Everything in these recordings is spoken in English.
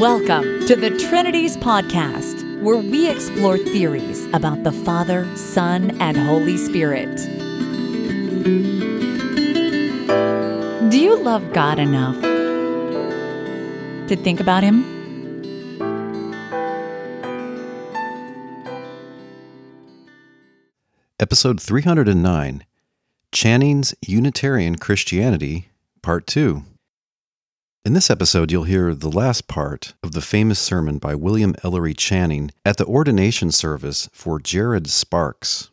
Welcome to the Trinities Podcast, where we explore theories about the Father, Son, and Holy Spirit. Do you love God enough to think about Him? Episode 309 Channing's Unitarian Christianity, Part 2. In this episode, you'll hear the last part of the famous sermon by William Ellery Channing at the ordination service for Jared Sparks.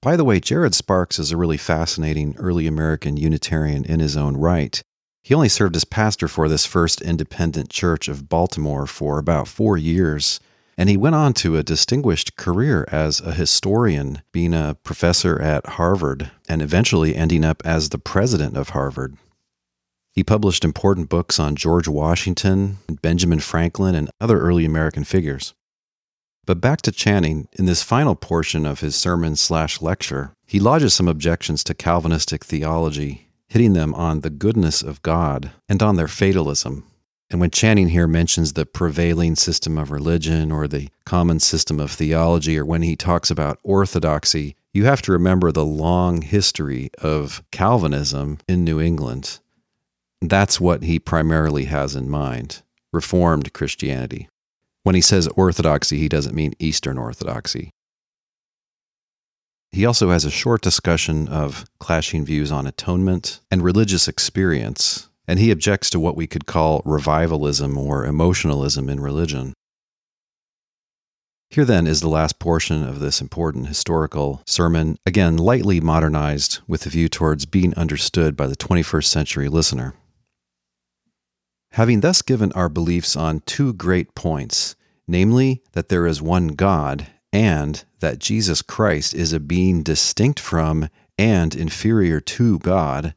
By the way, Jared Sparks is a really fascinating early American Unitarian in his own right. He only served as pastor for this first independent church of Baltimore for about four years, and he went on to a distinguished career as a historian, being a professor at Harvard, and eventually ending up as the president of Harvard. He published important books on George Washington, Benjamin Franklin, and other early American figures. But back to Channing, in this final portion of his sermon slash lecture, he lodges some objections to Calvinistic theology, hitting them on the goodness of God and on their fatalism. And when Channing here mentions the prevailing system of religion or the common system of theology, or when he talks about orthodoxy, you have to remember the long history of Calvinism in New England that's what he primarily has in mind Reformed Christianity. When he says Orthodoxy, he doesn't mean Eastern Orthodoxy. He also has a short discussion of clashing views on atonement and religious experience, and he objects to what we could call revivalism or emotionalism in religion. Here then is the last portion of this important historical sermon, again lightly modernized with a view towards being understood by the 21st century listener. Having thus given our beliefs on two great points, namely that there is one God and that Jesus Christ is a being distinct from and inferior to God,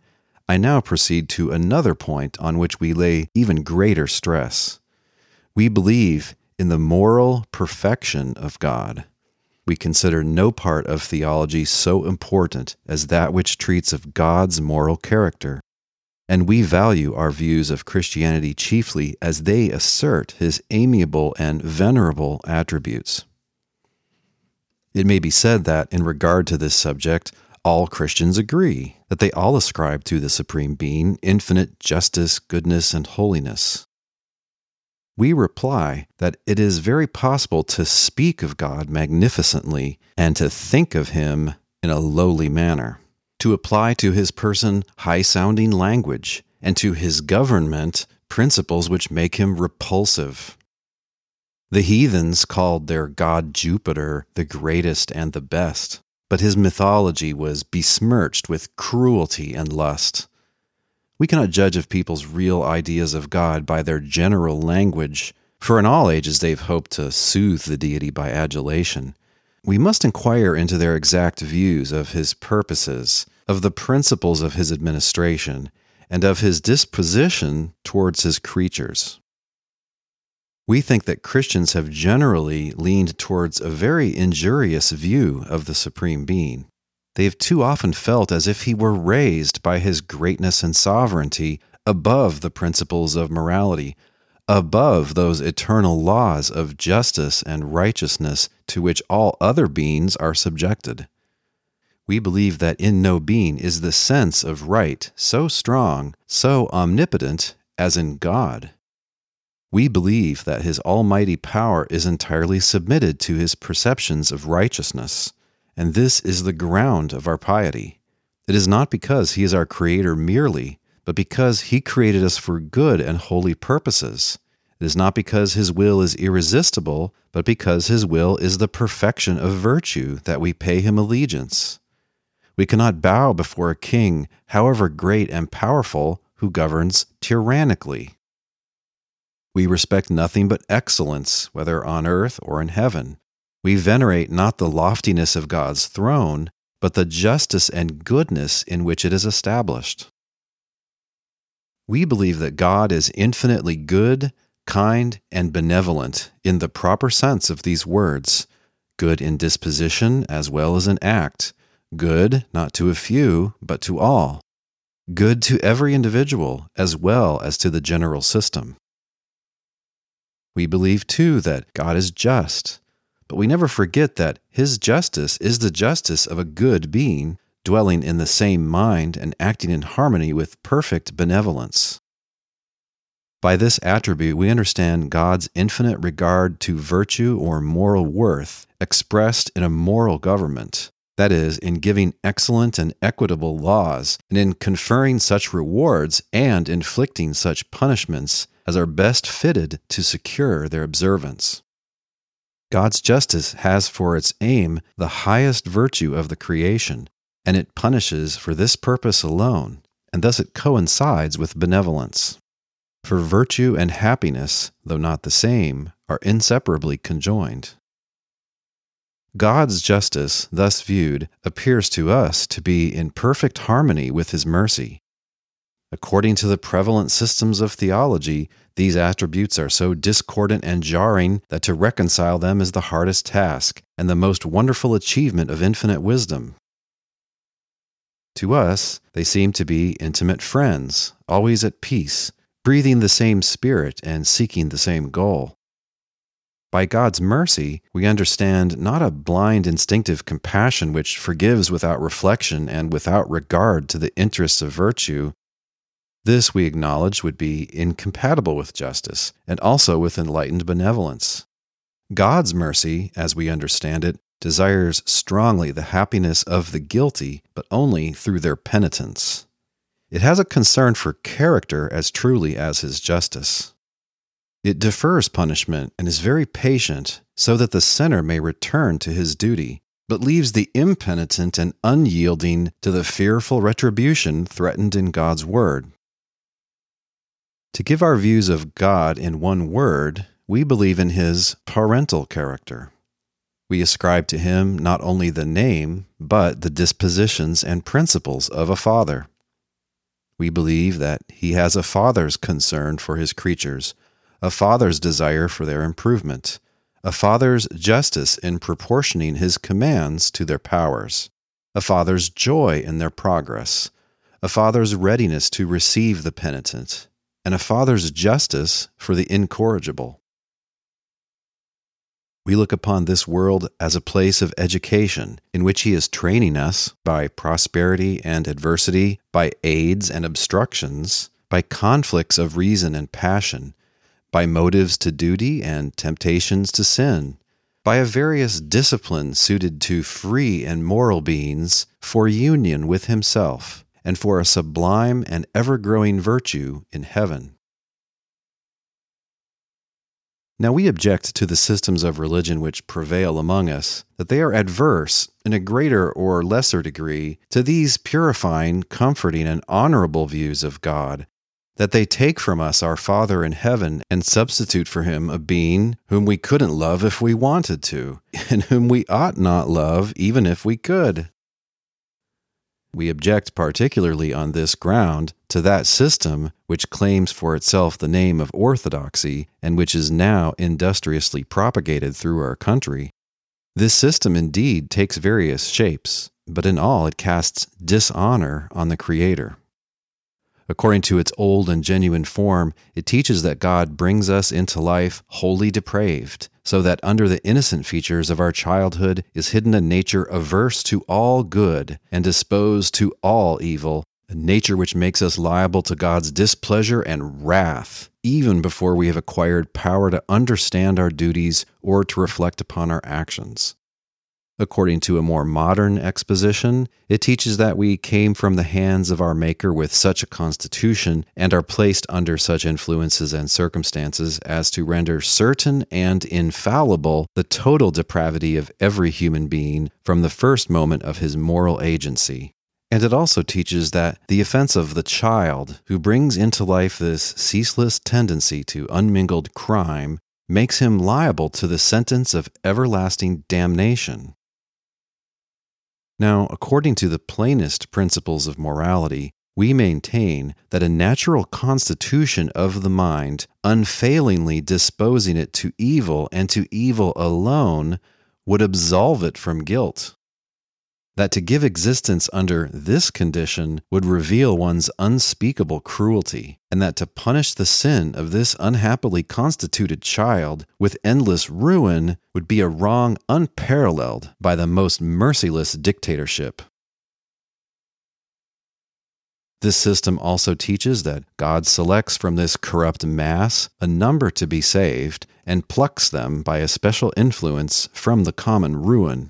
I now proceed to another point on which we lay even greater stress. We believe in the moral perfection of God. We consider no part of theology so important as that which treats of God's moral character and we value our views of Christianity chiefly as they assert his amiable and venerable attributes. It may be said that, in regard to this subject, all Christians agree that they all ascribe to the Supreme Being infinite justice, goodness, and holiness. We reply that it is very possible to speak of God magnificently and to think of him in a lowly manner to apply to his person high sounding language, and to his government principles which make him repulsive. The heathens called their god Jupiter the greatest and the best, but his mythology was besmirched with cruelty and lust. We cannot judge of people's real ideas of God by their general language, for in all ages they've hoped to soothe the deity by adulation. We must inquire into their exact views of his purposes of the principles of his administration, and of his disposition towards his creatures. We think that Christians have generally leaned towards a very injurious view of the Supreme Being. They have too often felt as if he were raised by his greatness and sovereignty above the principles of morality, above those eternal laws of justice and righteousness to which all other beings are subjected we believe that in no being is the sense of right so strong, so omnipotent as in God. We believe that his almighty power is entirely submitted to his perceptions of righteousness, and this is the ground of our piety. It is not because he is our creator merely, but because he created us for good and holy purposes. It is not because his will is irresistible, but because his will is the perfection of virtue that we pay him allegiance. We cannot bow before a king, however great and powerful, who governs tyrannically. We respect nothing but excellence, whether on earth or in heaven. We venerate not the loftiness of God's throne, but the justice and goodness in which it is established. We believe that God is infinitely good, kind, and benevolent in the proper sense of these words, good in disposition as well as in act, Good not to a few, but to all. Good to every individual as well as to the general system. We believe too that God is just, but we never forget that His justice is the justice of a good being, dwelling in the same mind and acting in harmony with perfect benevolence. By this attribute, we understand God's infinite regard to virtue or moral worth expressed in a moral government, that is, in giving excellent and equitable laws, and in conferring such rewards and inflicting such punishments as are best fitted to secure their observance. God's justice has for its aim the highest virtue of the creation, and it punishes for this purpose alone, and thus it coincides with benevolence. For virtue and happiness, though not the same, are inseparably conjoined. God's justice, thus viewed, appears to us to be in perfect harmony with His mercy. According to the prevalent systems of theology, these attributes are so discordant and jarring that to reconcile them is the hardest task and the most wonderful achievement of infinite wisdom. To us, they seem to be intimate friends, always at peace, breathing the same spirit and seeking the same goal. By God's mercy, we understand not a blind instinctive compassion which forgives without reflection and without regard to the interests of virtue. This, we acknowledge, would be incompatible with justice and also with enlightened benevolence. God's mercy, as we understand it, desires strongly the happiness of the guilty, but only through their penitence. It has a concern for character as truly as his justice. It defers punishment and is very patient so that the sinner may return to his duty, but leaves the impenitent and unyielding to the fearful retribution threatened in God's word. To give our views of God in one word, we believe in his parental character. We ascribe to him not only the name, but the dispositions and principles of a father. We believe that he has a father's concern for his creatures, a father's desire for their improvement, a father's justice in proportioning his commands to their powers, a father's joy in their progress, a father's readiness to receive the penitent, and a father's justice for the incorrigible. We look upon this world as a place of education in which He is training us by prosperity and adversity, by aids and obstructions, by conflicts of reason and passion, by motives to duty and temptations to sin, by a various discipline suited to free and moral beings for union with Himself and for a sublime and ever growing virtue in heaven. Now, we object to the systems of religion which prevail among us, that they are adverse, in a greater or lesser degree, to these purifying, comforting, and honorable views of God, that they take from us our Father in heaven and substitute for him a being whom we couldn't love if we wanted to, and whom we ought not love even if we could. We object particularly on this ground to that system which claims for itself the name of orthodoxy and which is now industriously propagated through our country. This system indeed takes various shapes, but in all it casts dishonor on the Creator. According to its old and genuine form, it teaches that God brings us into life wholly depraved, so that under the innocent features of our childhood is hidden a nature averse to all good and disposed to all evil, nature which makes us liable to God's displeasure and wrath, even before we have acquired power to understand our duties or to reflect upon our actions. According to a more modern exposition, it teaches that we came from the hands of our Maker with such a constitution and are placed under such influences and circumstances as to render certain and infallible the total depravity of every human being from the first moment of his moral agency. And it also teaches that the offense of the child who brings into life this ceaseless tendency to unmingled crime makes him liable to the sentence of everlasting damnation. Now, according to the plainest principles of morality, we maintain that a natural constitution of the mind, unfailingly disposing it to evil and to evil alone, would absolve it from guilt. That to give existence under this condition would reveal one's unspeakable cruelty, and that to punish the sin of this unhappily constituted child with endless ruin would be a wrong unparalleled by the most merciless dictatorship. This system also teaches that God selects from this corrupt mass a number to be saved and plucks them by a special influence from the common ruin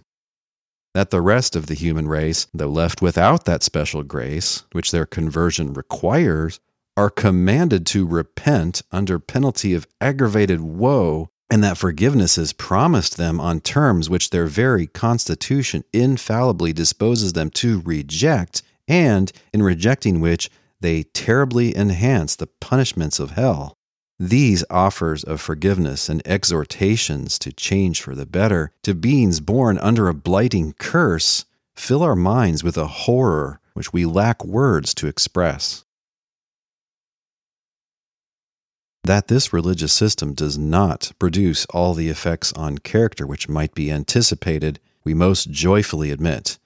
that the rest of the human race, though left without that special grace, which their conversion requires, are commanded to repent under penalty of aggravated woe, and that forgiveness is promised them on terms which their very constitution infallibly disposes them to reject, and in rejecting which they terribly enhance the punishments of hell. These offers of forgiveness and exhortations to change for the better, to beings born under a blighting curse, fill our minds with a horror which we lack words to express. That this religious system does not produce all the effects on character which might be anticipated, we most joyfully admit.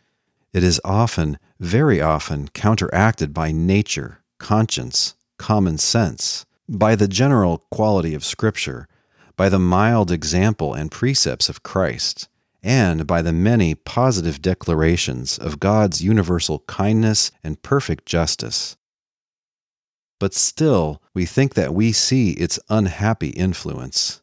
It is often, very often, counteracted by nature, conscience, common sense by the general quality of Scripture, by the mild example and precepts of Christ, and by the many positive declarations of God's universal kindness and perfect justice. But still, we think that we see its unhappy influence.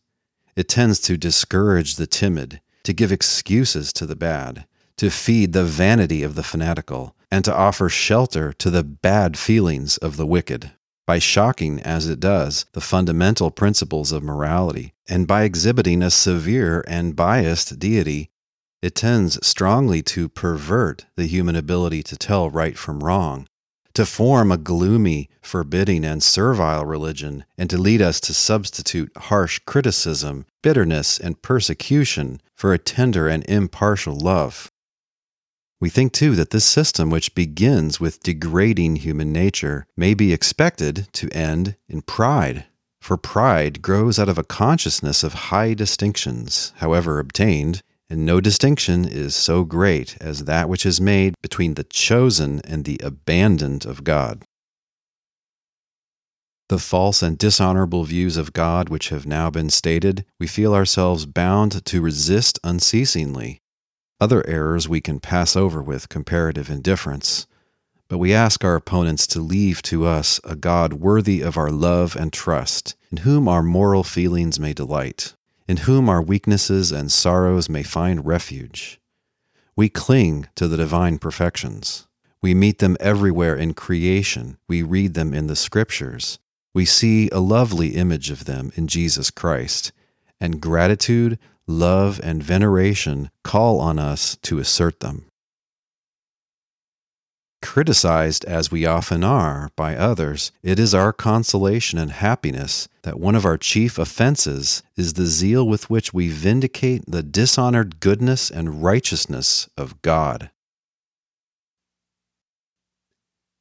It tends to discourage the timid, to give excuses to the bad, to feed the vanity of the fanatical, and to offer shelter to the bad feelings of the wicked by shocking, as it does, the fundamental principles of morality, and by exhibiting a severe and biased deity, it tends strongly to pervert the human ability to tell right from wrong, to form a gloomy, forbidding, and servile religion, and to lead us to substitute harsh criticism, bitterness, and persecution for a tender and impartial love. We think too that this system, which begins with degrading human nature, may be expected to end in pride. For pride grows out of a consciousness of high distinctions, however obtained, and no distinction is so great as that which is made between the chosen and the abandoned of God. The false and dishonorable views of God which have now been stated, we feel ourselves bound to resist unceasingly other errors we can pass over with comparative indifference, but we ask our opponents to leave to us a God worthy of our love and trust, in whom our moral feelings may delight, in whom our weaknesses and sorrows may find refuge. We cling to the divine perfections. We meet them everywhere in creation. We read them in the scriptures. We see a lovely image of them in Jesus Christ. And gratitude, love, and veneration call on us to assert them. Criticized as we often are by others, it is our consolation and happiness that one of our chief offenses is the zeal with which we vindicate the dishonored goodness and righteousness of God.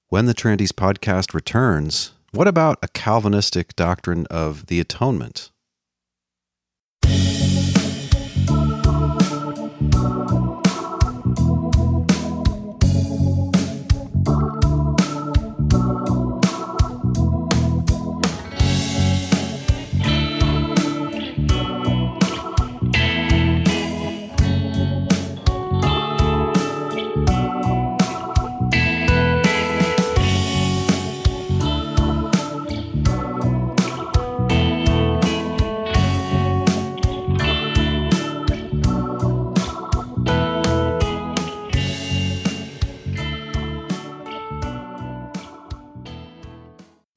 When the Trinities podcast returns, what about a Calvinistic doctrine of the atonement?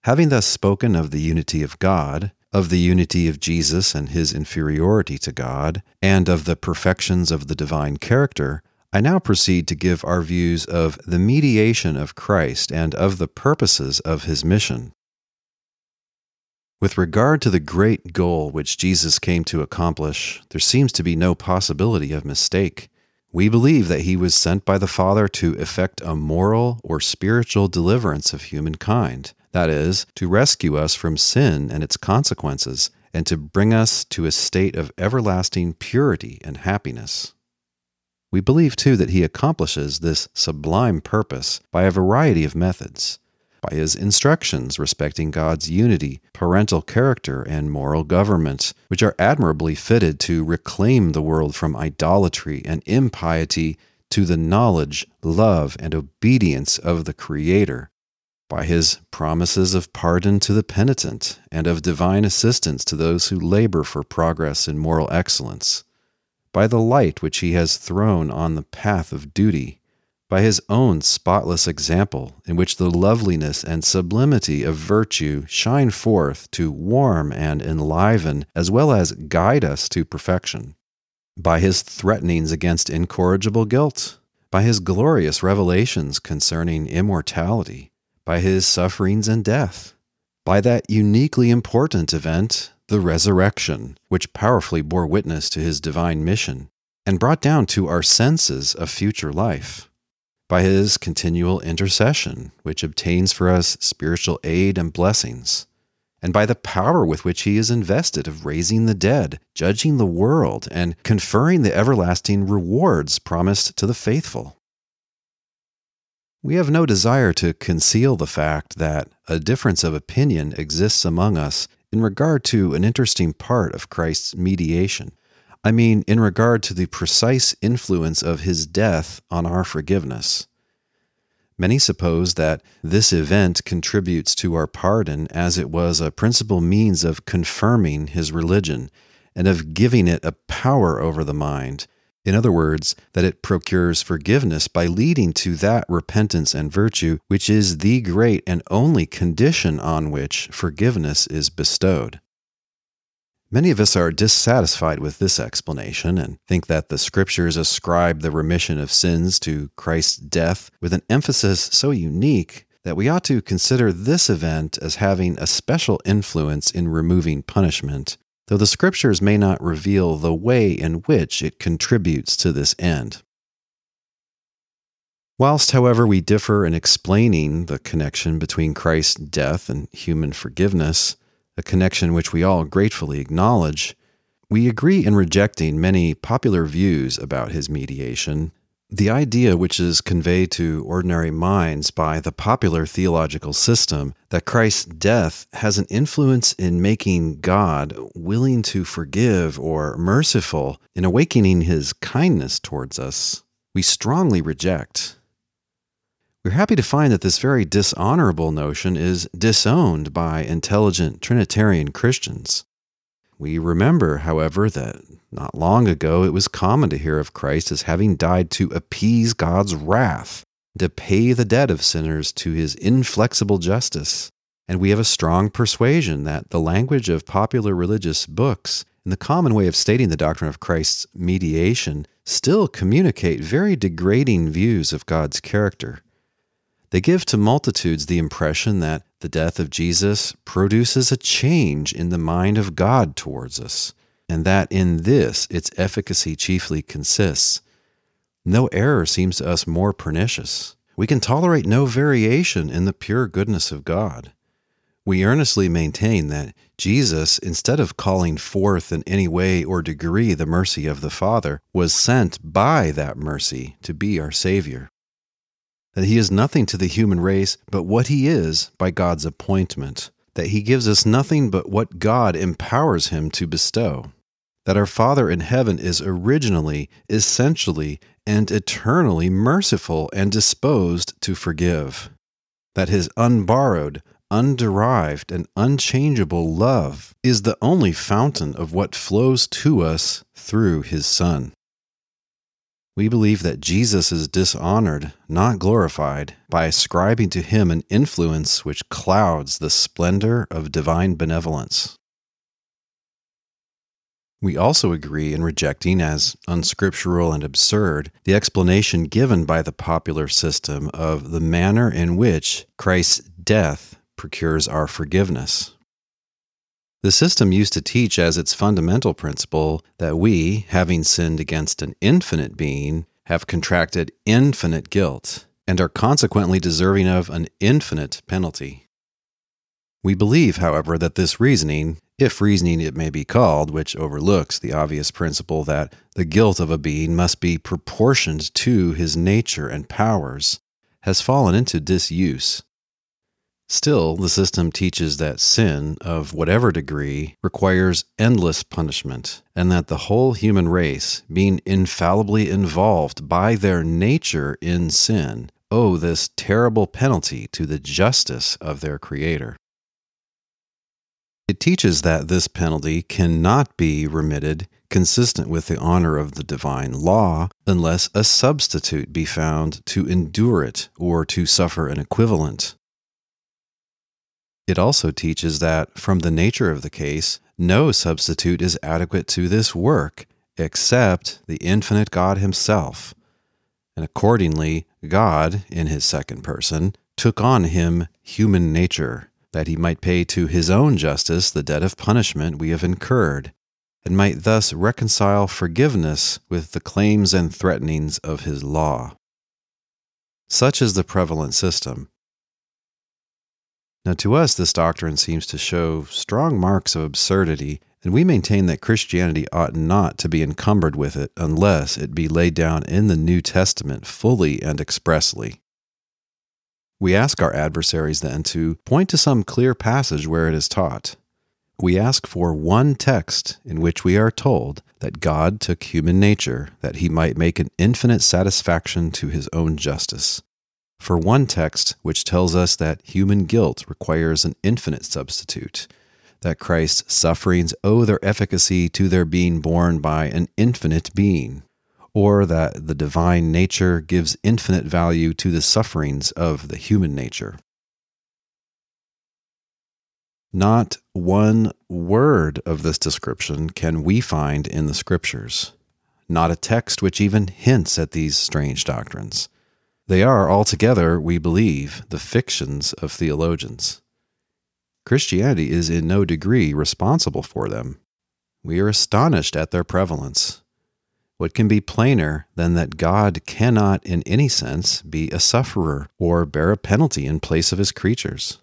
Having thus spoken of the unity of God, of the unity of Jesus and his inferiority to God, and of the perfections of the divine character, I now proceed to give our views of the mediation of Christ and of the purposes of his mission. With regard to the great goal which Jesus came to accomplish, there seems to be no possibility of mistake. We believe that he was sent by the Father to effect a moral or spiritual deliverance of humankind that is, to rescue us from sin and its consequences, and to bring us to a state of everlasting purity and happiness. We believe, too, that he accomplishes this sublime purpose by a variety of methods by his instructions respecting God's unity, parental character, and moral government, which are admirably fitted to reclaim the world from idolatry and impiety to the knowledge, love, and obedience of the Creator, by his promises of pardon to the penitent and of divine assistance to those who labor for progress in moral excellence, by the light which he has thrown on the path of duty by his own spotless example, in which the loveliness and sublimity of virtue shine forth to warm and enliven, as well as guide us to perfection, by his threatenings against incorrigible guilt, by his glorious revelations concerning immortality, by his sufferings and death, by that uniquely important event, the resurrection, which powerfully bore witness to his divine mission and brought down to our senses a future life by his continual intercession, which obtains for us spiritual aid and blessings, and by the power with which he is invested of raising the dead, judging the world, and conferring the everlasting rewards promised to the faithful. We have no desire to conceal the fact that a difference of opinion exists among us in regard to an interesting part of Christ's mediation I mean, in regard to the precise influence of his death on our forgiveness. Many suppose that this event contributes to our pardon as it was a principal means of confirming his religion and of giving it a power over the mind. In other words, that it procures forgiveness by leading to that repentance and virtue which is the great and only condition on which forgiveness is bestowed. Many of us are dissatisfied with this explanation and think that the scriptures ascribe the remission of sins to Christ's death with an emphasis so unique that we ought to consider this event as having a special influence in removing punishment, though the scriptures may not reveal the way in which it contributes to this end. Whilst, however, we differ in explaining the connection between Christ's death and human forgiveness, a connection which we all gratefully acknowledge, we agree in rejecting many popular views about his mediation. The idea which is conveyed to ordinary minds by the popular theological system that Christ's death has an influence in making God willing to forgive or merciful in awakening his kindness towards us, we strongly reject. We're happy to find that this very dishonorable notion is disowned by intelligent Trinitarian Christians. We remember, however, that not long ago it was common to hear of Christ as having died to appease God's wrath, to pay the debt of sinners to his inflexible justice. And we have a strong persuasion that the language of popular religious books and the common way of stating the doctrine of Christ's mediation still communicate very degrading views of God's character. They give to multitudes the impression that the death of Jesus produces a change in the mind of God towards us, and that in this its efficacy chiefly consists. No error seems to us more pernicious. We can tolerate no variation in the pure goodness of God. We earnestly maintain that Jesus, instead of calling forth in any way or degree the mercy of the Father, was sent by that mercy to be our Savior that he is nothing to the human race but what he is by God's appointment, that he gives us nothing but what God empowers him to bestow, that our Father in heaven is originally, essentially, and eternally merciful and disposed to forgive, that his unborrowed, underived, and unchangeable love is the only fountain of what flows to us through his Son. We believe that Jesus is dishonored, not glorified, by ascribing to him an influence which clouds the splendor of divine benevolence. We also agree in rejecting as unscriptural and absurd the explanation given by the popular system of the manner in which Christ's death procures our forgiveness. The system used to teach as its fundamental principle that we, having sinned against an infinite being, have contracted infinite guilt and are consequently deserving of an infinite penalty. We believe, however, that this reasoning, if reasoning it may be called, which overlooks the obvious principle that the guilt of a being must be proportioned to his nature and powers, has fallen into disuse. Still, the system teaches that sin, of whatever degree, requires endless punishment, and that the whole human race, being infallibly involved by their nature in sin, owe this terrible penalty to the justice of their Creator. It teaches that this penalty cannot be remitted consistent with the honor of the divine law unless a substitute be found to endure it or to suffer an equivalent. It also teaches that, from the nature of the case, no substitute is adequate to this work except the infinite God Himself. And accordingly, God, in His second person, took on Him human nature that he might pay to his own justice the debt of punishment we have incurred, and might thus reconcile forgiveness with the claims and threatenings of his law. Such is the prevalent system. Now, to us, this doctrine seems to show strong marks of absurdity, and we maintain that Christianity ought not to be encumbered with it unless it be laid down in the New Testament fully and expressly. We ask our adversaries then to point to some clear passage where it is taught. We ask for one text in which we are told that God took human nature that he might make an infinite satisfaction to his own justice. For one text which tells us that human guilt requires an infinite substitute, that Christ's sufferings owe their efficacy to their being borne by an infinite being, or that the divine nature gives infinite value to the sufferings of the human nature. Not one word of this description can we find in the Scriptures, not a text which even hints at these strange doctrines. They are altogether, we believe, the fictions of theologians. Christianity is in no degree responsible for them. We are astonished at their prevalence what can be plainer than that God cannot, in any sense, be a sufferer or bear a penalty in place of his creatures?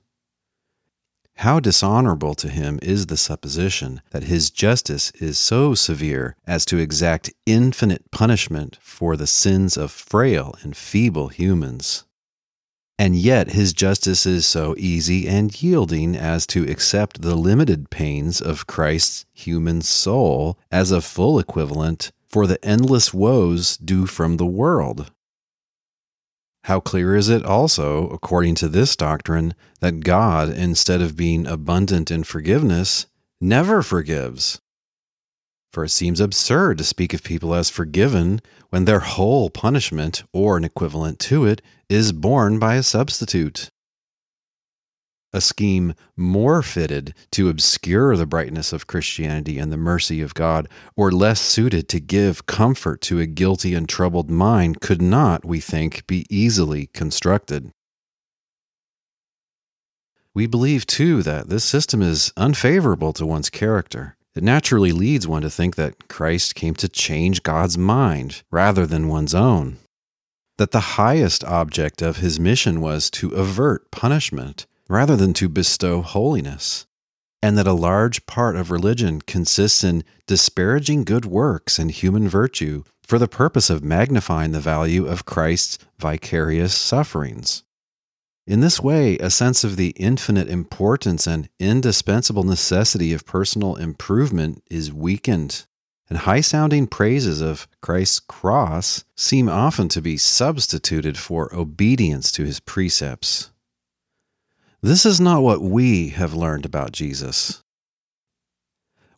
How dishonorable to him is the supposition that his justice is so severe as to exact infinite punishment for the sins of frail and feeble humans. And yet his justice is so easy and yielding as to accept the limited pains of Christ's human soul as a full equivalent for the endless woes due from the world. How clear is it also, according to this doctrine, that God, instead of being abundant in forgiveness, never forgives? For it seems absurd to speak of people as forgiven when their whole punishment, or an equivalent to it, is borne by a substitute a scheme more fitted to obscure the brightness of Christianity and the mercy of God, or less suited to give comfort to a guilty and troubled mind, could not, we think, be easily constructed. We believe, too, that this system is unfavorable to one's character. It naturally leads one to think that Christ came to change God's mind rather than one's own. That the highest object of his mission was to avert punishment rather than to bestow holiness, and that a large part of religion consists in disparaging good works and human virtue for the purpose of magnifying the value of Christ's vicarious sufferings. In this way, a sense of the infinite importance and indispensable necessity of personal improvement is weakened, and high sounding praises of Christ's cross seem often to be substituted for obedience to his precepts. This is not what we have learned about Jesus.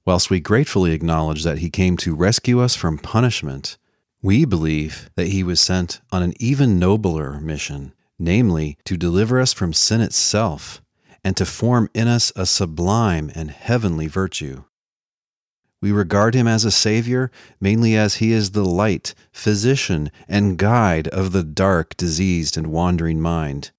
Whilst we gratefully acknowledge that he came to rescue us from punishment, we believe that he was sent on an even nobler mission, namely, to deliver us from sin itself and to form in us a sublime and heavenly virtue. We regard him as a Savior mainly as he is the light, physician, and guide of the dark, diseased, and wandering mind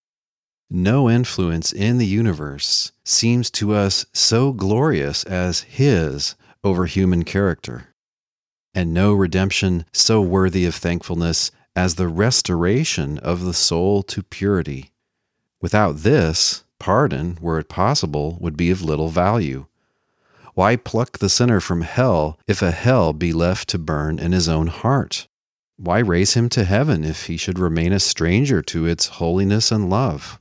no influence in the universe seems to us so glorious as His over human character, and no redemption so worthy of thankfulness as the restoration of the soul to purity. Without this, pardon, were it possible, would be of little value. Why pluck the sinner from hell if a hell be left to burn in his own heart? Why raise him to heaven if he should remain a stranger to its holiness and love?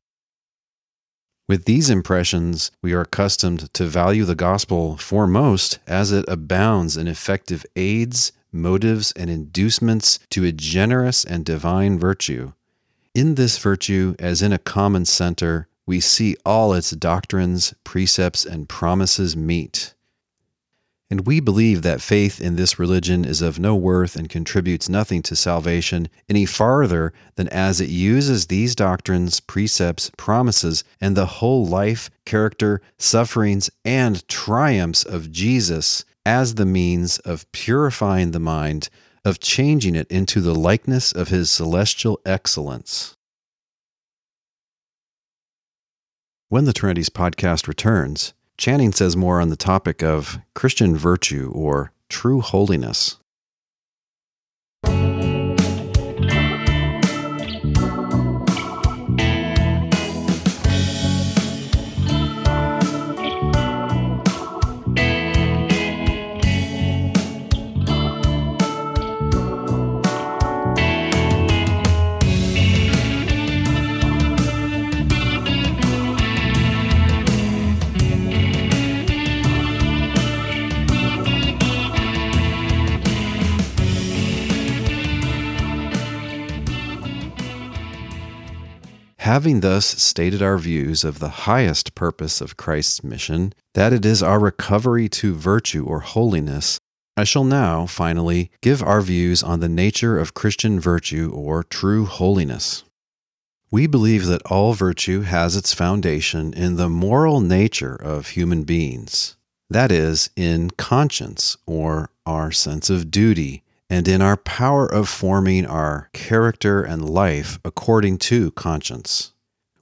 With these impressions, we are accustomed to value the gospel foremost as it abounds in effective aids, motives, and inducements to a generous and divine virtue. In this virtue, as in a common center, we see all its doctrines, precepts, and promises meet. And we believe that faith in this religion is of no worth and contributes nothing to salvation any farther than as it uses these doctrines, precepts, promises, and the whole life, character, sufferings, and triumphs of Jesus as the means of purifying the mind, of changing it into the likeness of his celestial excellence. When the Trinities podcast returns, Channing says more on the topic of Christian virtue or true holiness. Having thus stated our views of the highest purpose of Christ's mission, that it is our recovery to virtue or holiness, I shall now, finally, give our views on the nature of Christian virtue or true holiness. We believe that all virtue has its foundation in the moral nature of human beings, that is, in conscience or our sense of duty, and in our power of forming our character and life according to conscience.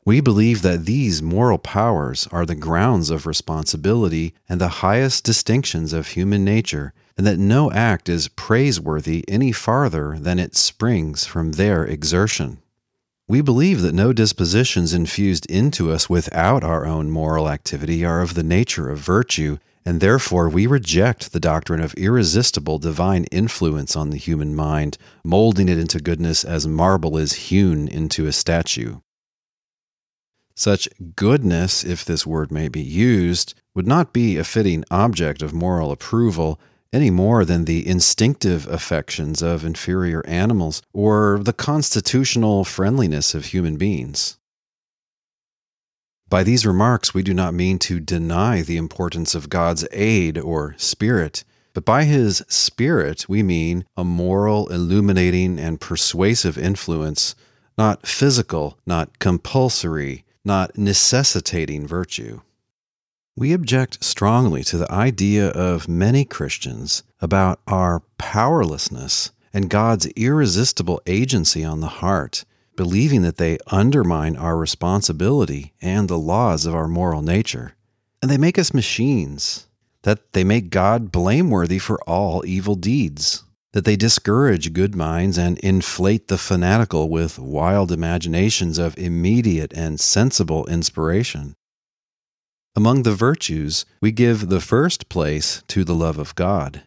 We believe that these moral powers are the grounds of responsibility and the highest distinctions of human nature, and that no act is praiseworthy any farther than it springs from their exertion. We believe that no dispositions infused into us without our own moral activity are of the nature of virtue, and therefore we reject the doctrine of irresistible divine influence on the human mind, molding it into goodness as marble is hewn into a statue. Such goodness, if this word may be used, would not be a fitting object of moral approval any more than the instinctive affections of inferior animals or the constitutional friendliness of human beings. By these remarks, we do not mean to deny the importance of God's aid or spirit, but by his spirit, we mean a moral, illuminating, and persuasive influence, not physical, not compulsory, not necessitating virtue. We object strongly to the idea of many Christians about our powerlessness and God's irresistible agency on the heart believing that they undermine our responsibility and the laws of our moral nature. And they make us machines, that they make God blameworthy for all evil deeds, that they discourage good minds and inflate the fanatical with wild imaginations of immediate and sensible inspiration. Among the virtues, we give the first place to the love of God.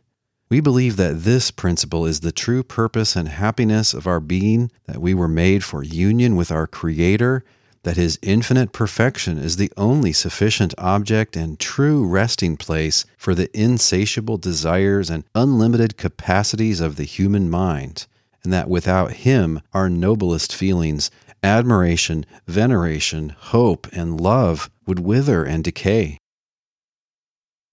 We believe that this principle is the true purpose and happiness of our being, that we were made for union with our Creator, that His infinite perfection is the only sufficient object and true resting place for the insatiable desires and unlimited capacities of the human mind, and that without Him our noblest feelings, admiration, veneration, hope, and love would wither and decay.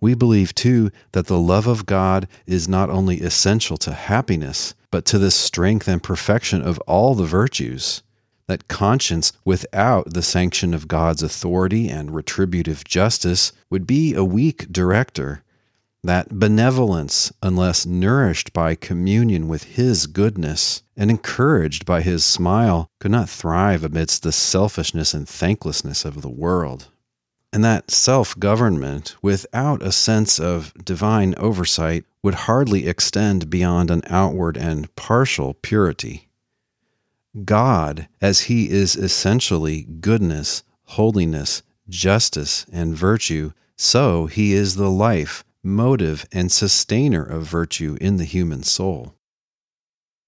We believe, too, that the love of God is not only essential to happiness, but to the strength and perfection of all the virtues. That conscience, without the sanction of God's authority and retributive justice, would be a weak director. That benevolence, unless nourished by communion with His goodness and encouraged by His smile, could not thrive amidst the selfishness and thanklessness of the world and that self government, without a sense of divine oversight, would hardly extend beyond an outward and partial purity. God, as He is essentially goodness, holiness, justice, and virtue, so He is the life, motive, and sustainer of virtue in the human soul.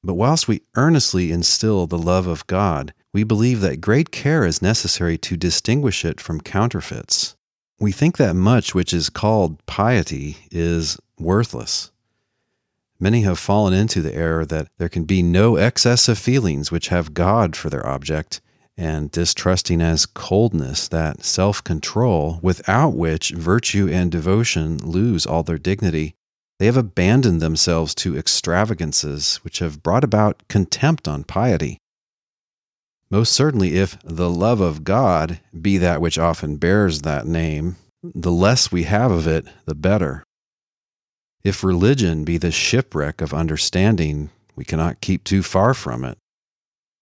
But whilst we earnestly instill the love of God, we believe that great care is necessary to distinguish it from counterfeits. We think that much which is called piety is worthless. Many have fallen into the error that there can be no excess of feelings which have God for their object, and distrusting as coldness that self control without which virtue and devotion lose all their dignity. They have abandoned themselves to extravagances which have brought about contempt on piety. Most certainly, if the love of God be that which often bears that name, the less we have of it, the better. If religion be the shipwreck of understanding, we cannot keep too far from it.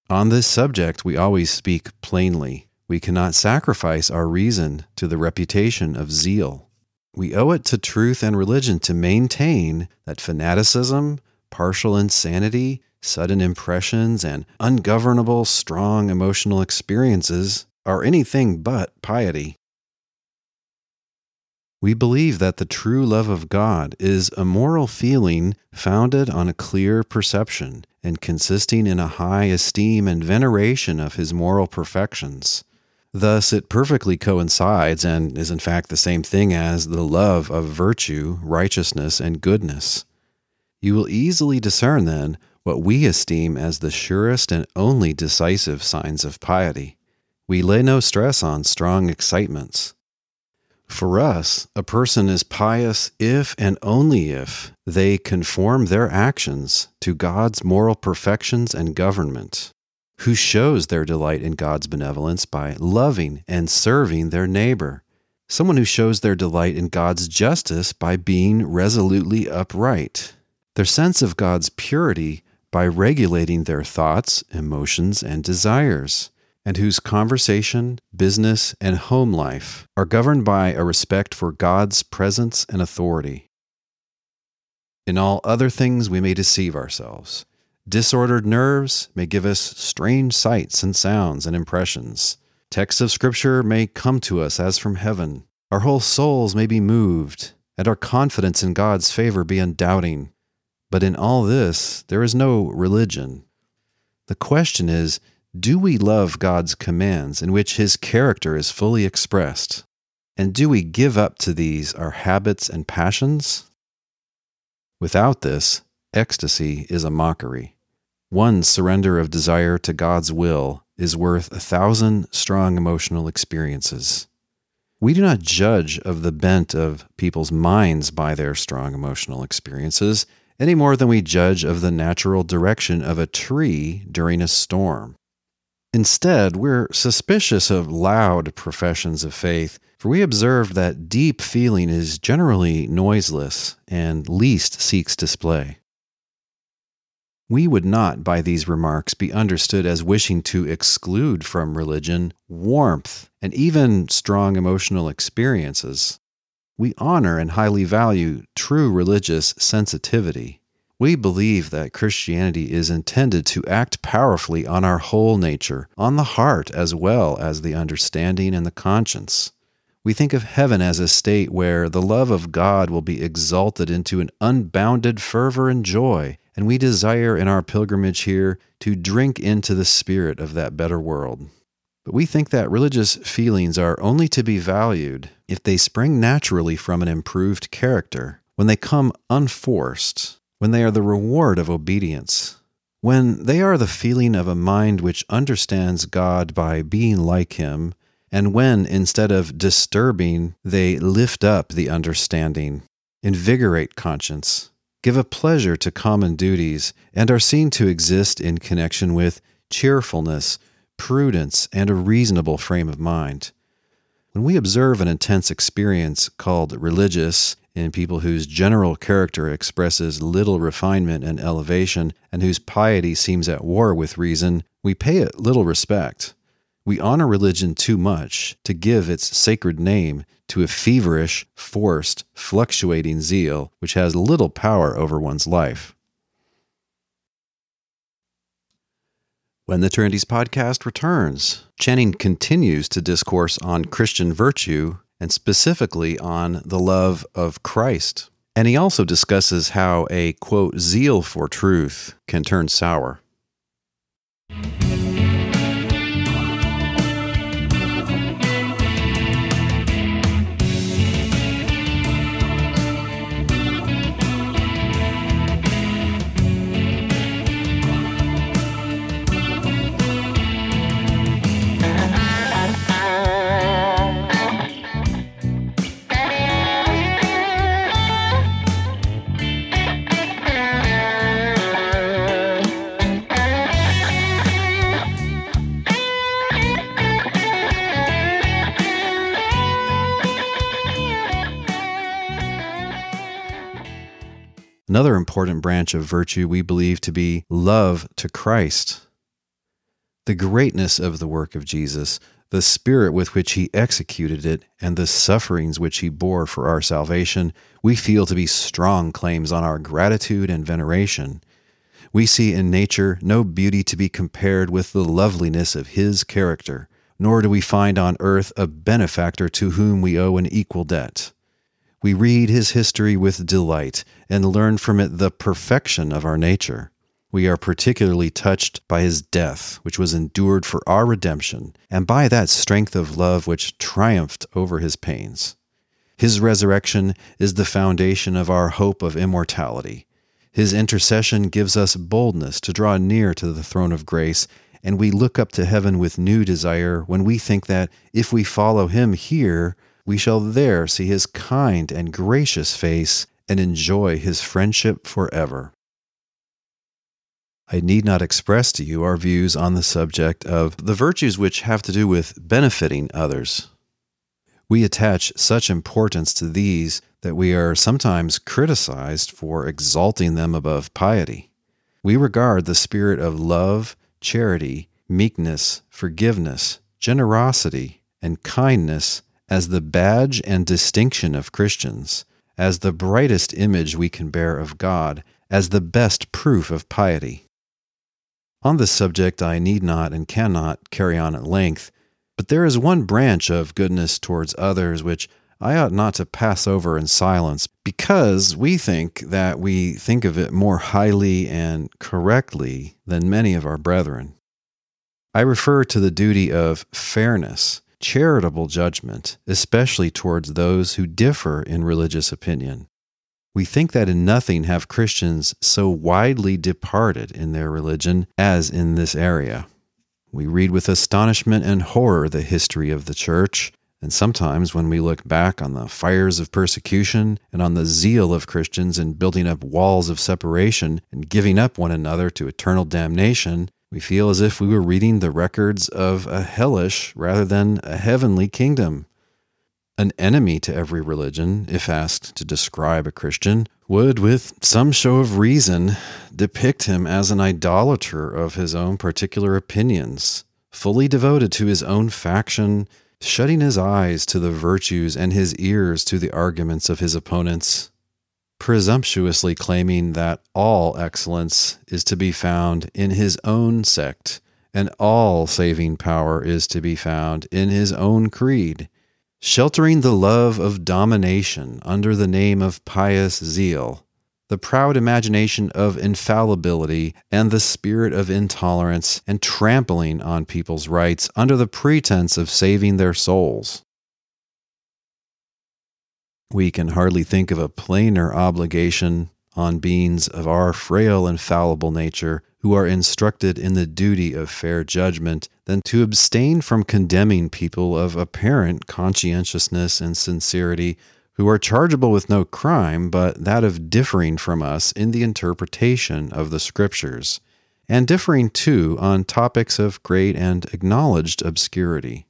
On this subject, we always speak plainly. We cannot sacrifice our reason to the reputation of zeal. We owe it to truth and religion to maintain that fanaticism, partial insanity, sudden impressions, and ungovernable, strong emotional experiences are anything but piety. We believe that the true love of God is a moral feeling founded on a clear perception and consisting in a high esteem and veneration of his moral perfections. Thus, it perfectly coincides and is in fact the same thing as the love of virtue, righteousness, and goodness. You will easily discern, then, what we esteem as the surest and only decisive signs of piety. We lay no stress on strong excitements. For us, a person is pious if and only if they conform their actions to God's moral perfections and government, who shows their delight in God's benevolence by loving and serving their neighbor, someone who shows their delight in God's justice by being resolutely upright, their sense of God's purity by regulating their thoughts, emotions, and desires and whose conversation, business, and home life are governed by a respect for God's presence and authority. In all other things, we may deceive ourselves. Disordered nerves may give us strange sights and sounds and impressions. Texts of Scripture may come to us as from heaven. Our whole souls may be moved, and our confidence in God's favor be undoubting. But in all this, there is no religion. The question is do we love God's commands in which His character is fully expressed? And do we give up to these our habits and passions? Without this, ecstasy is a mockery. One surrender of desire to God's will is worth a thousand strong emotional experiences. We do not judge of the bent of people's minds by their strong emotional experiences any more than we judge of the natural direction of a tree during a storm. Instead, we're suspicious of loud professions of faith, for we observe that deep feeling is generally noiseless and least seeks display. We would not, by these remarks, be understood as wishing to exclude from religion warmth and even strong emotional experiences. We honor and highly value true religious sensitivity. We believe that Christianity is intended to act powerfully on our whole nature, on the heart as well as the understanding and the conscience. We think of heaven as a state where the love of God will be exalted into an unbounded fervor and joy, and we desire in our pilgrimage here to drink into the spirit of that better world. But we think that religious feelings are only to be valued if they spring naturally from an improved character, when they come unforced, when they are the reward of obedience, when they are the feeling of a mind which understands God by being like Him, and when, instead of disturbing, they lift up the understanding, invigorate conscience, give a pleasure to common duties, and are seen to exist in connection with cheerfulness, prudence, and a reasonable frame of mind. When we observe an intense experience called religious in people whose general character expresses little refinement and elevation, and whose piety seems at war with reason, we pay it little respect. We honor religion too much to give its sacred name to a feverish, forced, fluctuating zeal which has little power over one's life. When the Trinities podcast returns, Channing continues to discourse on Christian virtue and specifically on the love of Christ. And he also discusses how a quote, zeal for truth can turn sour. Important branch of virtue we believe to be love to Christ. The greatness of the work of Jesus, the spirit with which he executed it, and the sufferings which he bore for our salvation, we feel to be strong claims on our gratitude and veneration. We see in nature no beauty to be compared with the loveliness of his character, nor do we find on earth a benefactor to whom we owe an equal debt. We read his history with delight and learn from it the perfection of our nature. We are particularly touched by his death, which was endured for our redemption, and by that strength of love which triumphed over his pains. His resurrection is the foundation of our hope of immortality. His intercession gives us boldness to draw near to the throne of grace, and we look up to heaven with new desire when we think that if we follow him here, we shall there see his kind and gracious face and enjoy his friendship forever. I need not express to you our views on the subject of the virtues which have to do with benefiting others. We attach such importance to these that we are sometimes criticized for exalting them above piety. We regard the spirit of love, charity, meekness, forgiveness, generosity, and kindness as the badge and distinction of Christians, as the brightest image we can bear of God, as the best proof of piety. On this subject, I need not and cannot carry on at length, but there is one branch of goodness towards others which I ought not to pass over in silence, because we think that we think of it more highly and correctly than many of our brethren. I refer to the duty of fairness charitable judgment, especially towards those who differ in religious opinion. We think that in nothing have Christians so widely departed in their religion as in this area. We read with astonishment and horror the history of the church, and sometimes when we look back on the fires of persecution and on the zeal of Christians in building up walls of separation and giving up one another to eternal damnation, we feel as if we were reading the records of a hellish rather than a heavenly kingdom. An enemy to every religion, if asked to describe a Christian, would, with some show of reason, depict him as an idolater of his own particular opinions, fully devoted to his own faction, shutting his eyes to the virtues and his ears to the arguments of his opponents presumptuously claiming that all excellence is to be found in his own sect and all saving power is to be found in his own creed, sheltering the love of domination under the name of pious zeal, the proud imagination of infallibility, and the spirit of intolerance, and trampling on people's rights under the pretense of saving their souls. We can hardly think of a plainer obligation on beings of our frail and fallible nature who are instructed in the duty of fair judgment than to abstain from condemning people of apparent conscientiousness and sincerity who are chargeable with no crime but that of differing from us in the interpretation of the Scriptures, and differing too on topics of great and acknowledged obscurity.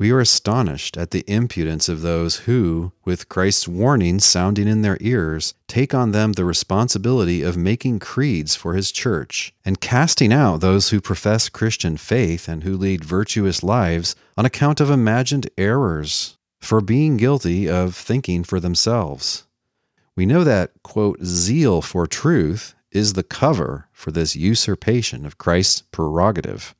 We are astonished at the impudence of those who, with Christ's warning sounding in their ears, take on them the responsibility of making creeds for his church, and casting out those who profess Christian faith and who lead virtuous lives on account of imagined errors, for being guilty of thinking for themselves. We know that, quote, zeal for truth is the cover for this usurpation of Christ's prerogative.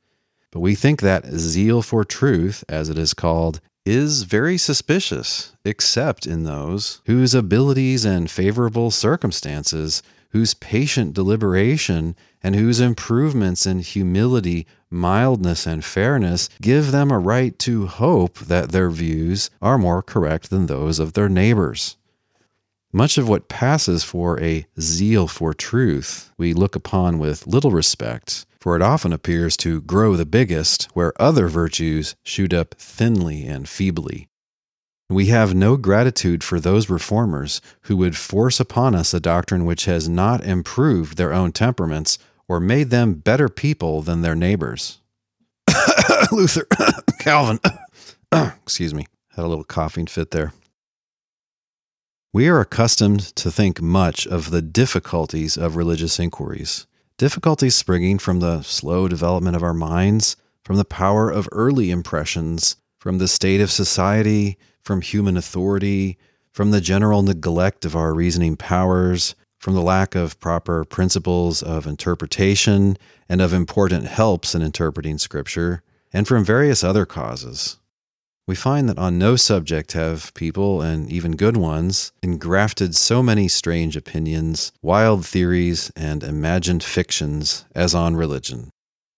But we think that zeal for truth, as it is called, is very suspicious, except in those whose abilities and favorable circumstances, whose patient deliberation, and whose improvements in humility, mildness, and fairness give them a right to hope that their views are more correct than those of their neighbors. Much of what passes for a zeal for truth we look upon with little respect for it often appears to grow the biggest where other virtues shoot up thinly and feebly. We have no gratitude for those reformers who would force upon us a doctrine which has not improved their own temperaments or made them better people than their neighbors. Luther, Calvin, excuse me, had a little coughing fit there. We are accustomed to think much of the difficulties of religious inquiries difficulties springing from the slow development of our minds, from the power of early impressions, from the state of society, from human authority, from the general neglect of our reasoning powers, from the lack of proper principles of interpretation and of important helps in interpreting Scripture, and from various other causes we find that on no subject have people, and even good ones, engrafted so many strange opinions, wild theories, and imagined fictions as on religion.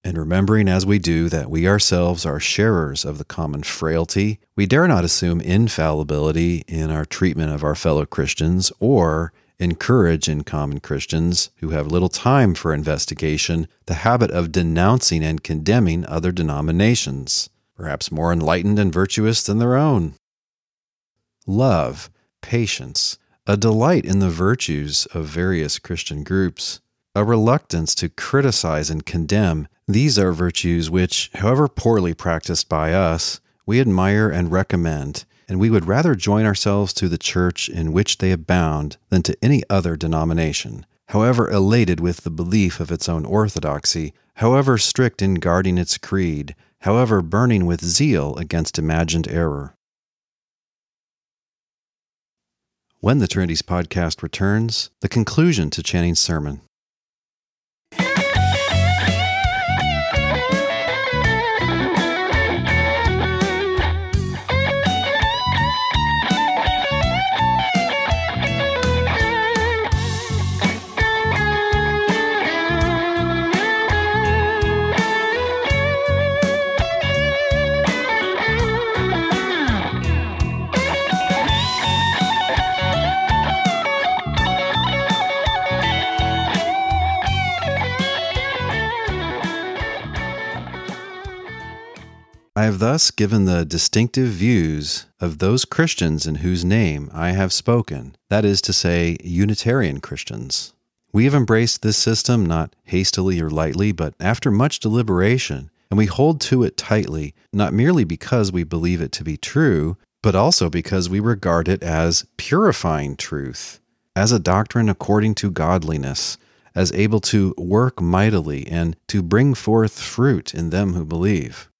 And remembering as we do that we ourselves are sharers of the common frailty, we dare not assume infallibility in our treatment of our fellow Christians or encourage in common Christians who have little time for investigation the habit of denouncing and condemning other denominations perhaps more enlightened and virtuous than their own. Love, patience, a delight in the virtues of various Christian groups, a reluctance to criticize and condemn, these are virtues which, however poorly practiced by us, we admire and recommend, and we would rather join ourselves to the church in which they abound than to any other denomination, however elated with the belief of its own orthodoxy, however strict in guarding its creed, however burning with zeal against imagined error. When the Trinities podcast returns, the conclusion to Channing's sermon. I have thus given the distinctive views of those Christians in whose name I have spoken, that is to say, Unitarian Christians. We have embraced this system not hastily or lightly, but after much deliberation, and we hold to it tightly, not merely because we believe it to be true, but also because we regard it as purifying truth, as a doctrine according to godliness, as able to work mightily and to bring forth fruit in them who believe.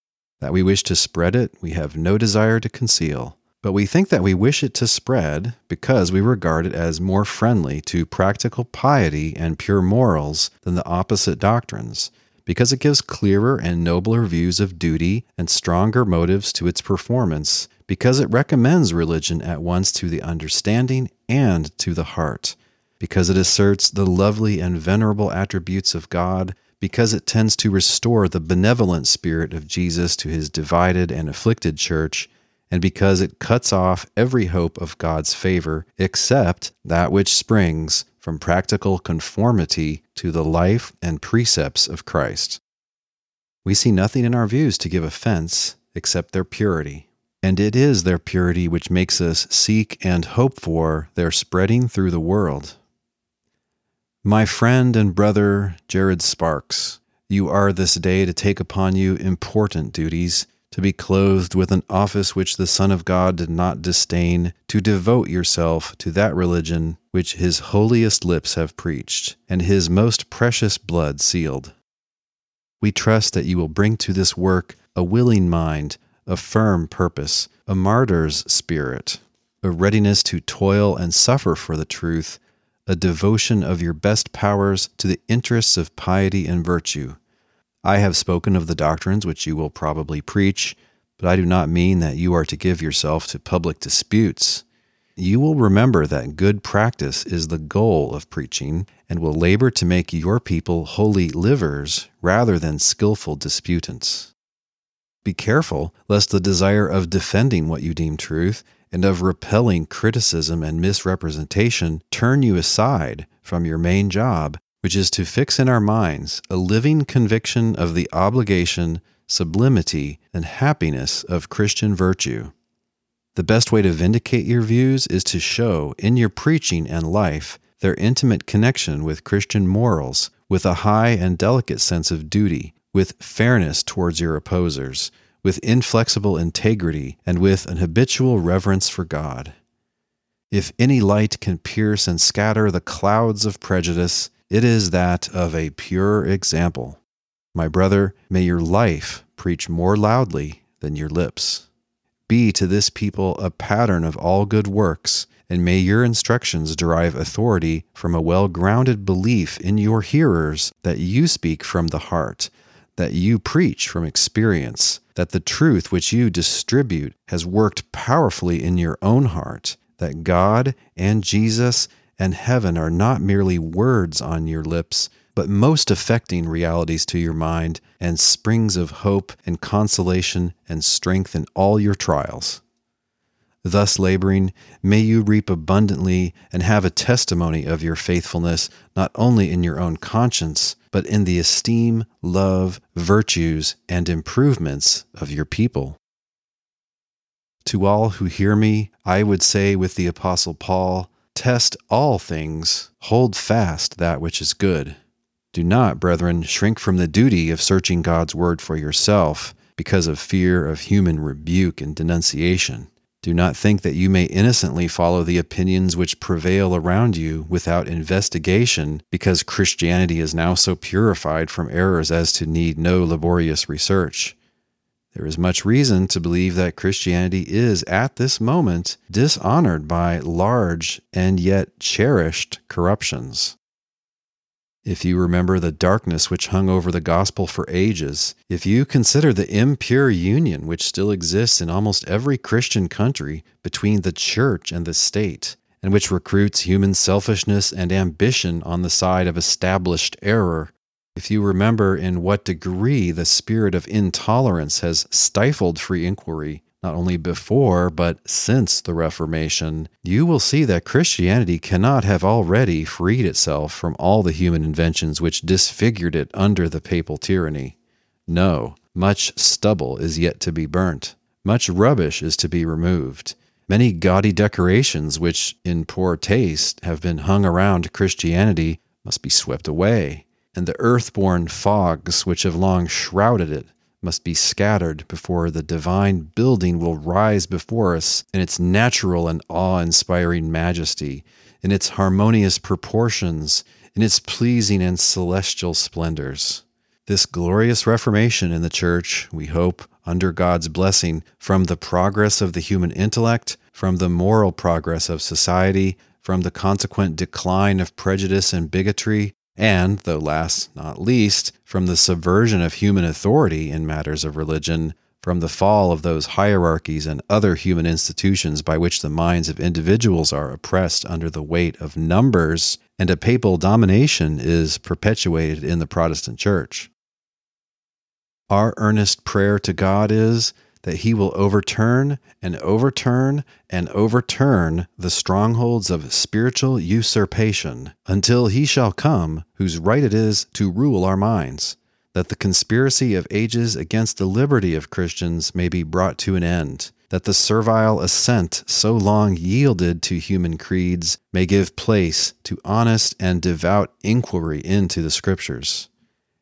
That we wish to spread it, we have no desire to conceal. But we think that we wish it to spread because we regard it as more friendly to practical piety and pure morals than the opposite doctrines, because it gives clearer and nobler views of duty and stronger motives to its performance, because it recommends religion at once to the understanding and to the heart, because it asserts the lovely and venerable attributes of God because it tends to restore the benevolent spirit of Jesus to his divided and afflicted church, and because it cuts off every hope of God's favor except that which springs from practical conformity to the life and precepts of Christ. We see nothing in our views to give offense except their purity. And it is their purity which makes us seek and hope for their spreading through the world. My friend and brother, Jared Sparks, you are this day to take upon you important duties, to be clothed with an office which the Son of God did not disdain, to devote yourself to that religion which his holiest lips have preached, and his most precious blood sealed. We trust that you will bring to this work a willing mind, a firm purpose, a martyr's spirit, a readiness to toil and suffer for the truth a devotion of your best powers to the interests of piety and virtue. I have spoken of the doctrines which you will probably preach, but I do not mean that you are to give yourself to public disputes. You will remember that good practice is the goal of preaching and will labor to make your people holy livers rather than skillful disputants. Be careful lest the desire of defending what you deem truth and of repelling criticism and misrepresentation turn you aside from your main job, which is to fix in our minds a living conviction of the obligation, sublimity, and happiness of Christian virtue. The best way to vindicate your views is to show in your preaching and life their intimate connection with Christian morals, with a high and delicate sense of duty, with fairness towards your opposers, with inflexible integrity, and with an habitual reverence for God. If any light can pierce and scatter the clouds of prejudice, it is that of a pure example. My brother, may your life preach more loudly than your lips. Be to this people a pattern of all good works, and may your instructions derive authority from a well grounded belief in your hearers that you speak from the heart, that you preach from experience, that the truth which you distribute has worked powerfully in your own heart, that God and Jesus and heaven are not merely words on your lips but most affecting realities to your mind and springs of hope and consolation and strength in all your trials. Thus laboring, may you reap abundantly and have a testimony of your faithfulness, not only in your own conscience, but in the esteem, love, virtues, and improvements of your people. To all who hear me, I would say with the Apostle Paul, Test all things, hold fast that which is good. Do not, brethren, shrink from the duty of searching God's word for yourself because of fear of human rebuke and denunciation. Do not think that you may innocently follow the opinions which prevail around you without investigation, because Christianity is now so purified from errors as to need no laborious research. There is much reason to believe that Christianity is, at this moment, dishonored by large and yet cherished corruptions. If you remember the darkness which hung over the gospel for ages, if you consider the impure union which still exists in almost every Christian country between the church and the state, and which recruits human selfishness and ambition on the side of established error, if you remember in what degree the spirit of intolerance has stifled free inquiry, not only before, but since the Reformation, you will see that Christianity cannot have already freed itself from all the human inventions which disfigured it under the papal tyranny. No, much stubble is yet to be burnt, much rubbish is to be removed. Many gaudy decorations, which in poor taste have been hung around Christianity, must be swept away, and the earth-born fogs which have long shrouded it must be scattered before the divine building will rise before us in its natural and awe inspiring majesty, in its harmonious proportions, in its pleasing and celestial splendors. This glorious reformation in the Church, we hope, under God's blessing, from the progress of the human intellect, from the moral progress of society, from the consequent decline of prejudice and bigotry, and, though last not least, from the subversion of human authority in matters of religion, from the fall of those hierarchies and other human institutions by which the minds of individuals are oppressed under the weight of numbers, and a papal domination is perpetuated in the Protestant Church. Our earnest prayer to God is that he will overturn and overturn and overturn the strongholds of spiritual usurpation until he shall come whose right it is to rule our minds, that the conspiracy of ages against the liberty of Christians may be brought to an end, that the servile assent so long yielded to human creeds may give place to honest and devout inquiry into the Scriptures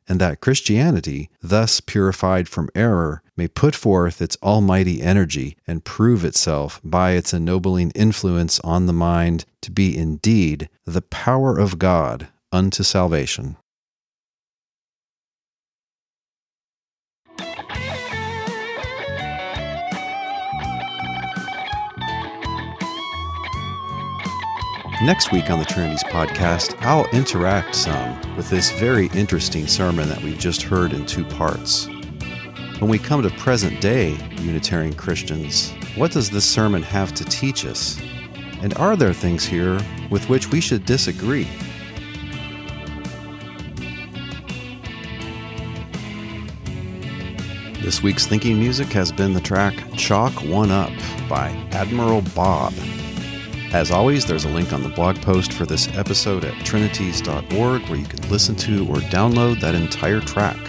and that Christianity, thus purified from error, may put forth its almighty energy and prove itself by its ennobling influence on the mind to be indeed the power of God unto salvation. Next week on the Trinities podcast, I'll interact some with this very interesting sermon that we've just heard in two parts. When we come to present day Unitarian Christians, what does this sermon have to teach us? And are there things here with which we should disagree? This week's thinking music has been the track Chalk One Up by Admiral Bob. As always, there's a link on the blog post for this episode at trinities.org where you can listen to or download that entire track.